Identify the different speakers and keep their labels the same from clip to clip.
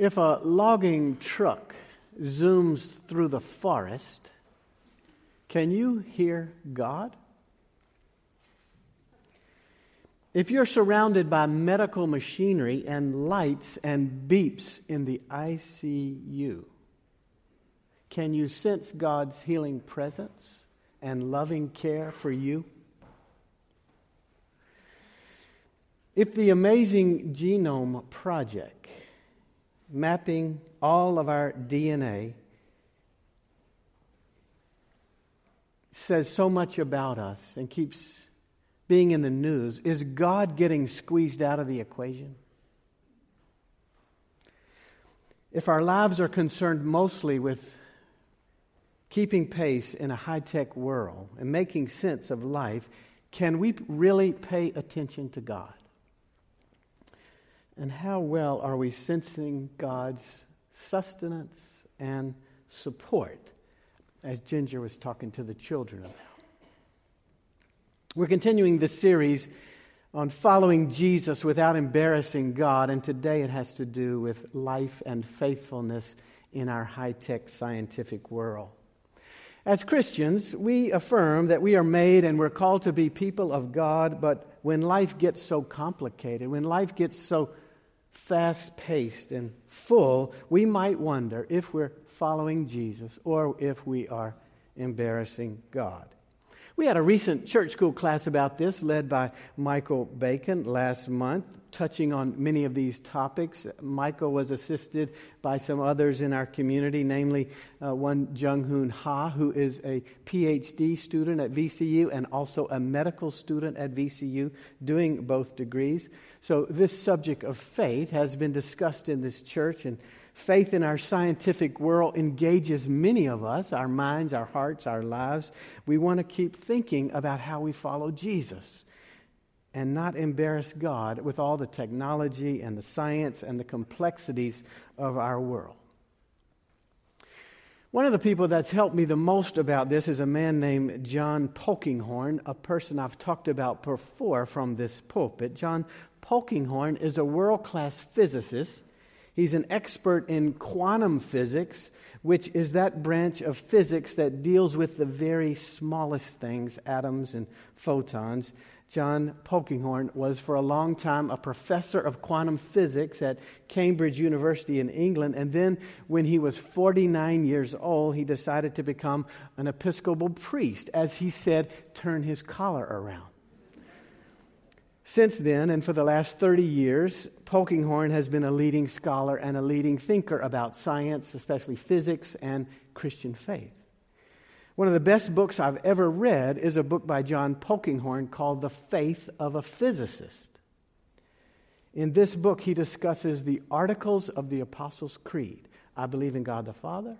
Speaker 1: If a logging truck zooms through the forest, can you hear God? If you're surrounded by medical machinery and lights and beeps in the ICU, can you sense God's healing presence and loving care for you? If the amazing Genome Project, mapping all of our DNA, says so much about us and keeps being in the news, is God getting squeezed out of the equation? If our lives are concerned mostly with keeping pace in a high tech world and making sense of life, can we really pay attention to God? And how well are we sensing God's sustenance and support, as Ginger was talking to the children about? We're continuing this series on following Jesus without embarrassing God, and today it has to do with life and faithfulness in our high tech scientific world. As Christians, we affirm that we are made and we're called to be people of God, but when life gets so complicated, when life gets so fast paced and full, we might wonder if we're following Jesus or if we are embarrassing God. We had a recent church school class about this, led by Michael Bacon last month, touching on many of these topics. Michael was assisted by some others in our community, namely uh, one Jung Hoon Ha, who is a PhD student at VCU and also a medical student at VCU, doing both degrees. So, this subject of faith has been discussed in this church, and Faith in our scientific world engages many of us, our minds, our hearts, our lives. We want to keep thinking about how we follow Jesus and not embarrass God with all the technology and the science and the complexities of our world. One of the people that's helped me the most about this is a man named John Polkinghorne, a person I've talked about before from this pulpit. John Polkinghorne is a world class physicist He's an expert in quantum physics, which is that branch of physics that deals with the very smallest things, atoms and photons. John Polkinghorne was for a long time a professor of quantum physics at Cambridge University in England. And then, when he was 49 years old, he decided to become an Episcopal priest, as he said, turn his collar around. Since then, and for the last 30 years, Polkinghorne has been a leading scholar and a leading thinker about science, especially physics and Christian faith. One of the best books I've ever read is a book by John Polkinghorne called The Faith of a Physicist. In this book, he discusses the articles of the Apostles' Creed. I believe in God the Father,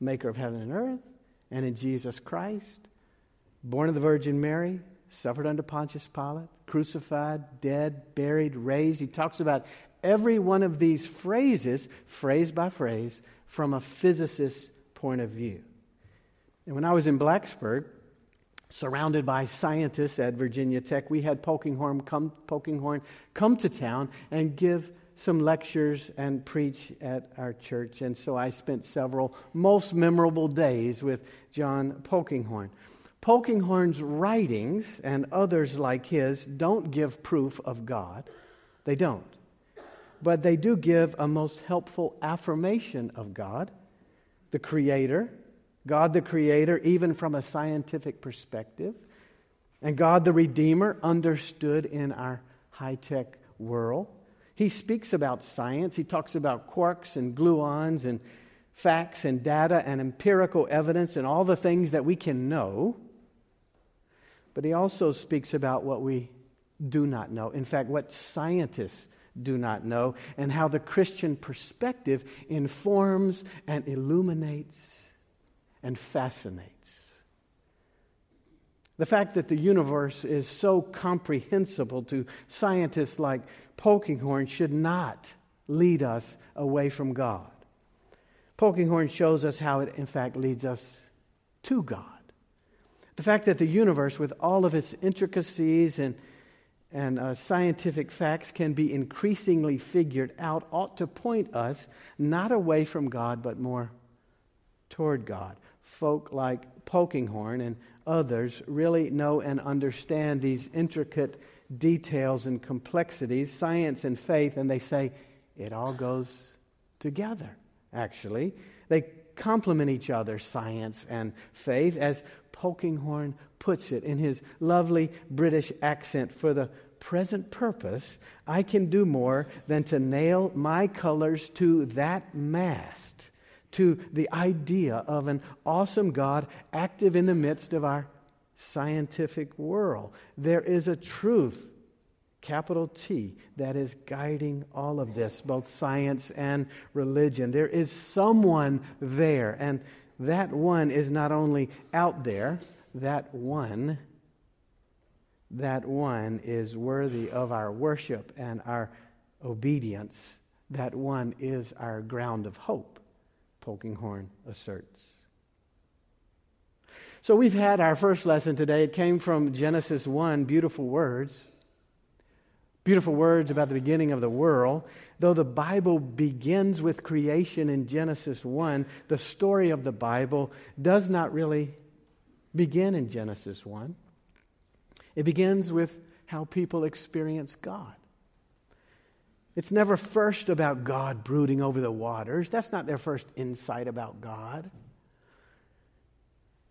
Speaker 1: maker of heaven and earth, and in Jesus Christ, born of the Virgin Mary, suffered under Pontius Pilate, crucified, dead, buried, raised. He talks about every one of these phrases, phrase by phrase, from a physicist's point of view. And when I was in Blacksburg, surrounded by scientists at Virginia Tech, we had Polkinghorne come, Polkinghorne come to town and give some lectures and preach at our church. And so I spent several most memorable days with John Polkinghorne. Polkinghorne's writings and others like his don't give proof of God. They don't. But they do give a most helpful affirmation of God, the Creator, God the Creator, even from a scientific perspective, and God the Redeemer, understood in our high tech world. He speaks about science. He talks about quarks and gluons and facts and data and empirical evidence and all the things that we can know. But he also speaks about what we do not know. In fact, what scientists do not know, and how the Christian perspective informs and illuminates and fascinates. The fact that the universe is so comprehensible to scientists like Polkinghorne should not lead us away from God. Polkinghorne shows us how it, in fact, leads us to God. The fact that the universe, with all of its intricacies and and uh, scientific facts can be increasingly figured out ought to point us not away from God, but more toward God. Folk like Polkinghorne and others really know and understand these intricate details and complexities, science and faith, and they say it all goes together, actually. They complement each other, science and faith, as Polkinghorne puts it in his lovely British accent for the present purpose, I can do more than to nail my colors to that mast, to the idea of an awesome God active in the midst of our scientific world. There is a truth, capital T, that is guiding all of this, both science and religion. There is someone there, and that one is not only out there, that one that one is worthy of our worship and our obedience. That one is our ground of hope, Polkinghorne asserts. So we've had our first lesson today. It came from Genesis 1, beautiful words. Beautiful words about the beginning of the world. Though the Bible begins with creation in Genesis 1, the story of the Bible does not really begin in Genesis 1. It begins with how people experience God. It's never first about God brooding over the waters. That's not their first insight about God.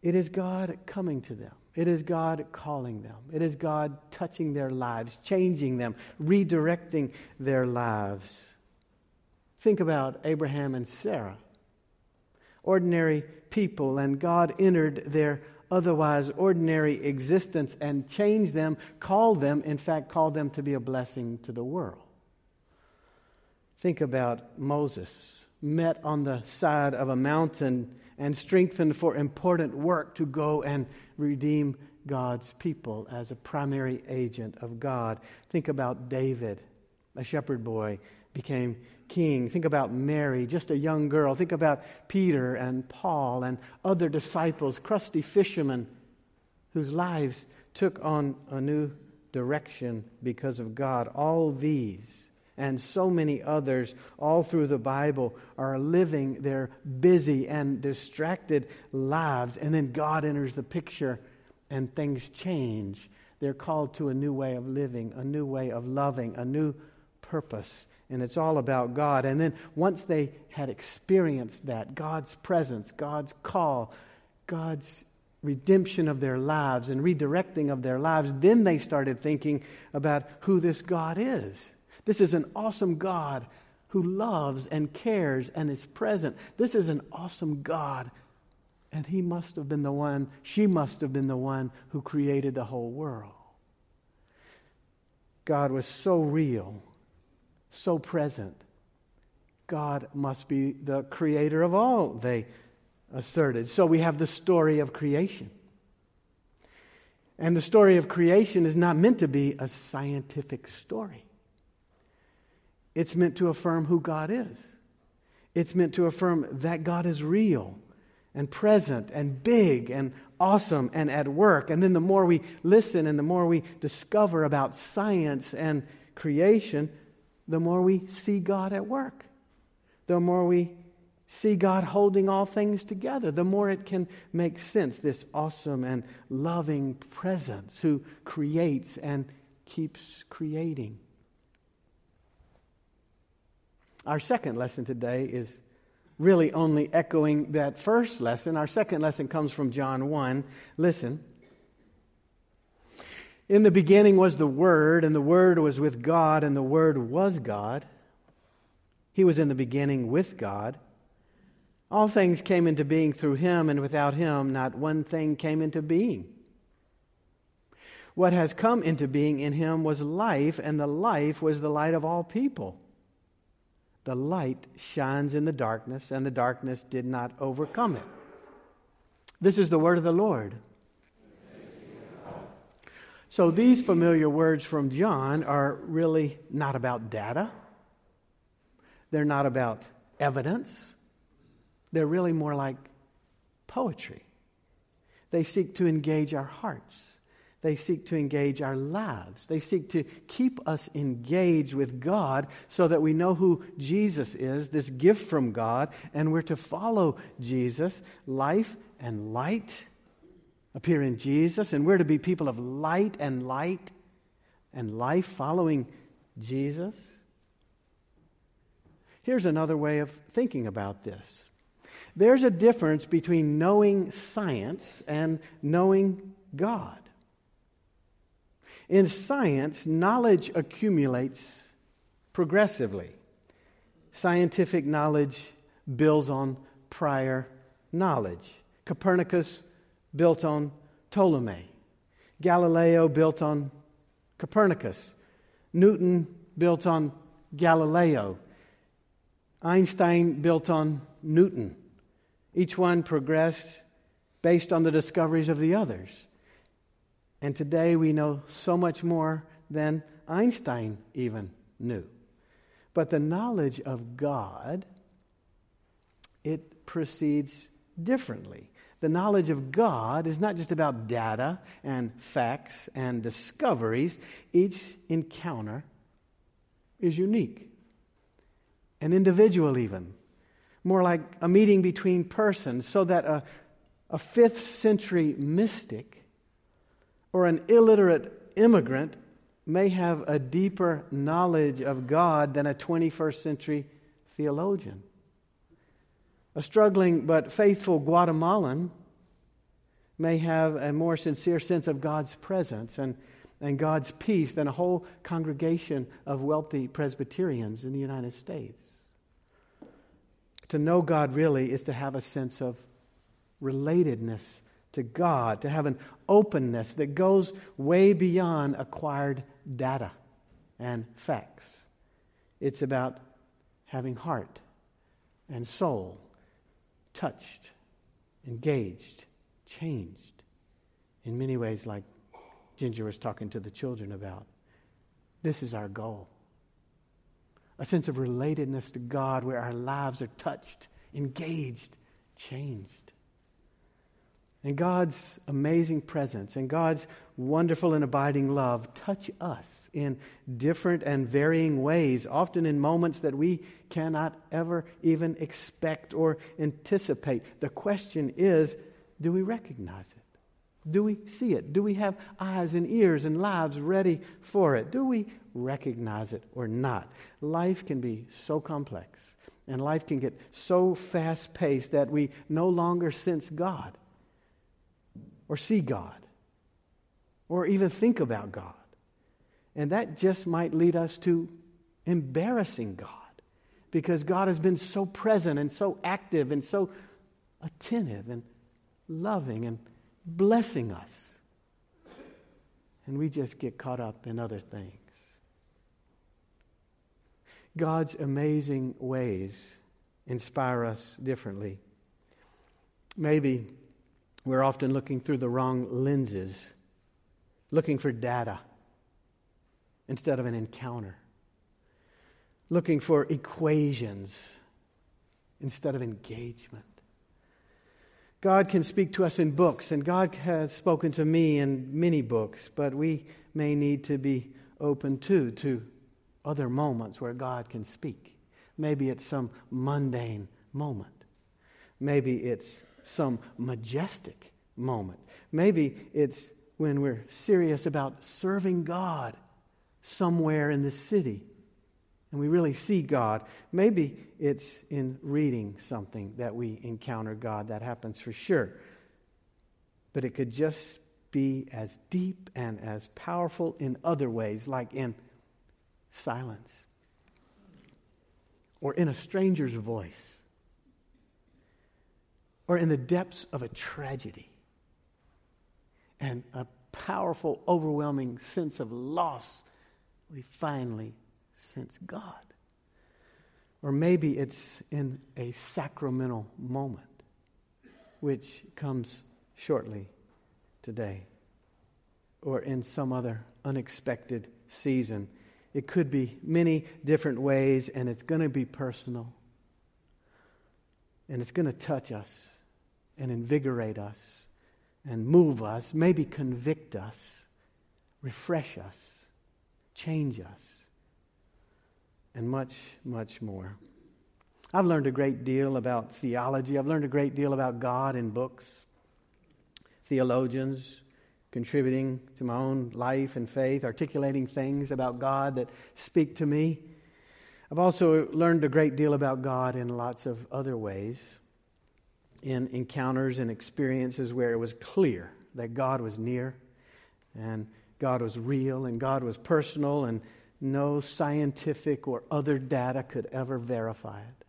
Speaker 1: It is God coming to them. It is God calling them. It is God touching their lives, changing them, redirecting their lives. Think about Abraham and Sarah. Ordinary people, and God entered their otherwise ordinary existence and changed them, called them, in fact, called them to be a blessing to the world. Think about Moses, met on the side of a mountain and strengthened for important work to go and redeem God's people as a primary agent of God. Think about David, a shepherd boy, became king. Think about Mary, just a young girl. Think about Peter and Paul and other disciples, crusty fishermen whose lives took on a new direction because of God. All these and so many others all through the Bible are living their busy and distracted lives, and then God enters the picture and things change. They're called to a new way of living, a new way of loving, a new purpose and it's all about God. And then once they had experienced that, God's presence, God's call, God's redemption of their lives and redirecting of their lives, then they started thinking about who this God is. This is an awesome God who loves and cares and is present. This is an awesome God. And he must have been the one, she must have been the one who created the whole world. God was so real so present. God must be the creator of all, they asserted. So we have the story of creation. And the story of creation is not meant to be a scientific story. It's meant to affirm who God is. It's meant to affirm that God is real and present and big and awesome and at work. And then the more we listen and the more we discover about science and creation, the more we see God at work, the more we see God holding all things together, the more it can make sense. This awesome and loving presence who creates and keeps creating. Our second lesson today is really only echoing that first lesson. Our second lesson comes from John 1. Listen. In the beginning was the Word, and the Word was with God, and the Word was God. He was in the beginning with God. All things came into being through him, and without him, not one thing came into being. What has come into being in him was life, and the life was the light of all people. The light shines in the darkness, and the darkness did not overcome it. This is the word of the Lord. So these familiar words from John are really not about data. They're not about evidence. They're really more like poetry. They seek to engage our hearts. They seek to engage our lives. They seek to keep us engaged with God so that we know who Jesus is, this gift from God, and we're to follow Jesus. Life and light appear in Jesus, and we're to be people of light and light and life following Jesus. Here's another way of thinking about this there's a difference between knowing science and knowing God. In science, knowledge accumulates progressively. Scientific knowledge builds on prior knowledge. Copernicus built on Ptolemy. Galileo built on Copernicus. Newton built on Galileo. Einstein built on Newton. Each one progressed based on the discoveries of the others. And today we know so much more than Einstein even knew. But the knowledge of God, it proceeds differently. The knowledge of God is not just about data and facts and discoveries. Each encounter is unique and individual, even. More like a meeting between persons, so that a, a fifth century mystic or an illiterate immigrant may have a deeper knowledge of God than a 21st century theologian. A struggling but faithful Guatemalan may have a more sincere sense of God's presence and, and God's peace than a whole congregation of wealthy Presbyterians in the United States. To know God really is to have a sense of relatedness to God, to have an openness that goes way beyond acquired data and facts. It's about having heart and soul touched, engaged, changed in many ways, like Ginger was talking to the children about. This is our goal a sense of relatedness to God where our lives are touched, engaged, changed. And God's amazing presence and God's wonderful and abiding love touch us in different and varying ways, often in moments that we cannot ever even expect or anticipate. The question is do we recognize it? Do we see it? Do we have eyes and ears and lives ready for it? Do we recognize it or not? Life can be so complex and life can get so fast paced that we no longer sense God or see God or even think about God. And that just might lead us to embarrassing God because God has been so present and so active and so attentive and loving and blessing us. And we just get caught up in other things. God's amazing ways inspire us differently. Maybe we're often looking through the wrong lenses, looking for data instead of an encounter, looking for equations instead of engagement. God can speak to us in books, and God has spoken to me in many books, but we may need to be open too to other moments where God can speak. Maybe it's some mundane moment. Maybe it's some majestic moment. Maybe it's when we're serious about serving God somewhere in the city and we really see God. Maybe it's in reading something that we encounter God. That happens for sure. But it could just be as deep and as powerful in other ways, like in silence or in a stranger's voice or in the depths of a tragedy and a powerful, overwhelming sense of loss, we finally sense God. Or maybe it's in a sacramental moment, which comes shortly today, or in some other unexpected season. It could be many different ways, and it's going to be personal. And it's going to touch us and invigorate us and move us, maybe convict us refresh us, change us, and much, much more. I've learned a great deal about theology. I've learned a great deal about God in books, theologians contributing to my own life and faith, articulating things about God that speak to me. I've also learned a great deal about God in lots of other ways, in encounters and experiences where it was clear that God was near and God was real and God was personal and no scientific or other data could ever verify it.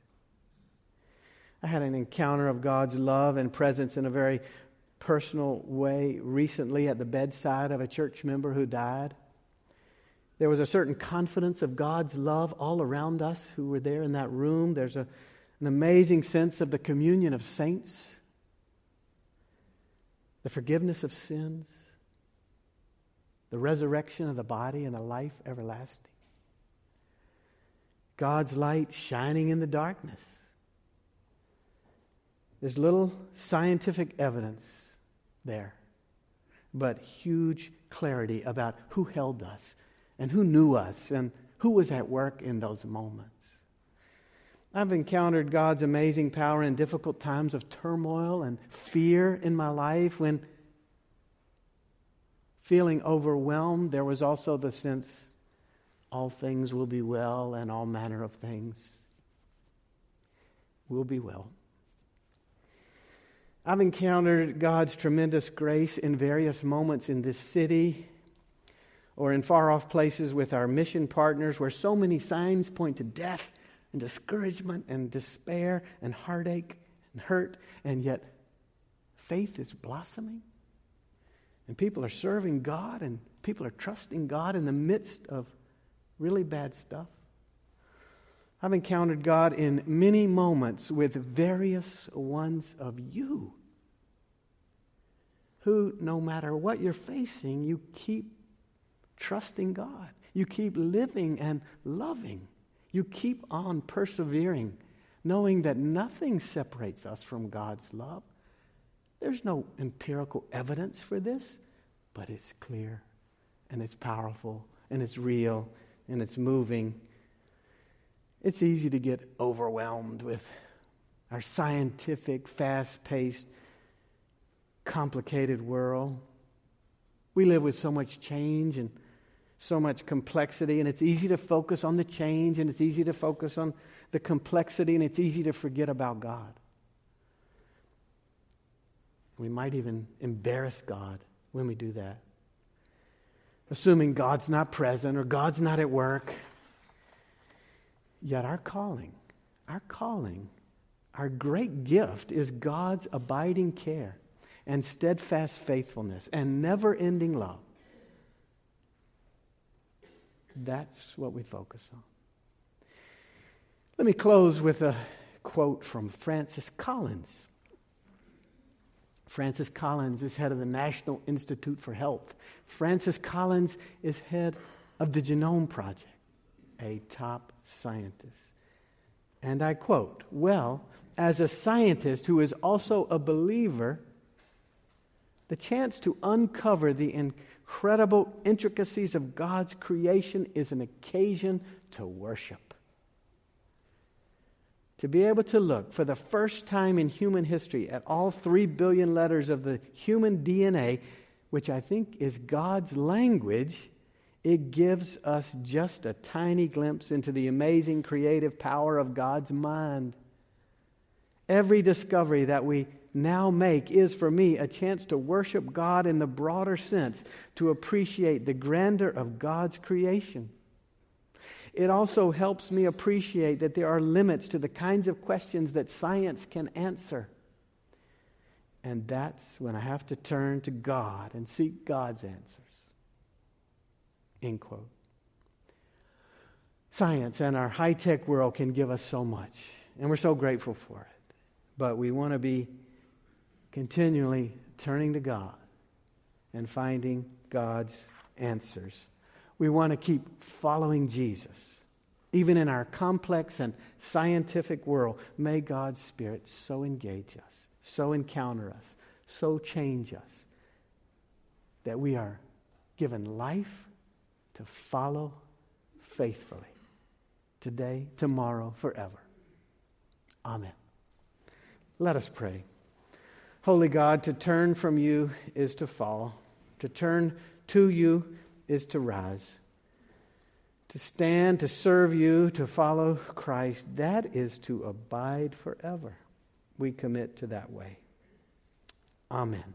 Speaker 1: I had an encounter of God's love and presence in a very personal way recently at the bedside of a church member who died. There was a certain confidence of God's love all around us who were there in that room. There's a, an amazing sense of the communion of saints, the forgiveness of sins, the resurrection of the body, and the life everlasting. God's light shining in the darkness. There's little scientific evidence there, but huge clarity about who held us and who knew us and who was at work in those moments. I've encountered God's amazing power in difficult times of turmoil and fear in my life when feeling overwhelmed, there was also the sense all things will be well and all manner of things will be well. I've encountered God's tremendous grace in various moments in this city or in far off places with our mission partners where so many signs point to death and discouragement and despair and heartache and hurt, and yet faith is blossoming. And people are serving God and people are trusting God in the midst of really bad stuff. I've encountered God in many moments with various ones of you who, no matter what you're facing, you keep trusting God. You keep living and loving. You keep on persevering, knowing that nothing separates us from God's love. There's no empirical evidence for this, but it's clear and it's powerful and it's real and it's moving it's easy to get overwhelmed with our scientific, fast paced, complicated world. We live with so much change and so much complexity, and it's easy to focus on the change, and it's easy to focus on the complexity, and it's easy to forget about God. We might even embarrass God when we do that, assuming God's not present or God's not at work. Yet our calling, our calling, our great gift is God's abiding care and steadfast faithfulness and never ending love. That's what we focus on. Let me close with a quote from Francis Collins. Francis Collins is head of the National Institute for Health. Francis Collins is head of the Genome Project a top scientist. And I quote, Well, as a scientist who is also a believer, the chance to uncover the incredible intricacies of God's creation is an occasion to worship. To be able to look for the first time in human history at all three billion letters of the human DNA, which I think is God's language, it gives us just a tiny glimpse into the amazing creative power of God's mind. Every discovery that we now make is for me a chance to worship God in the broader sense, to appreciate the grandeur of God's creation. It also helps me appreciate that there are limits to the kinds of questions that science can answer. And that's when I have to turn to God and seek God's answers. End quote. Science and our high tech world can give us so much, and we're so grateful for it. But we want to be continually turning to God and finding God's answers. We want to keep following Jesus. Even in our complex and scientific world, may God's Spirit so engage us, so encounter us, so change us that we are given life to follow faithfully today, tomorrow, forever. Amen. Let us pray. Holy God, to turn from you is to fall, to turn to you is to rise. To stand, to serve you, to follow Christ, that is to abide forever. We commit to that way. Amen.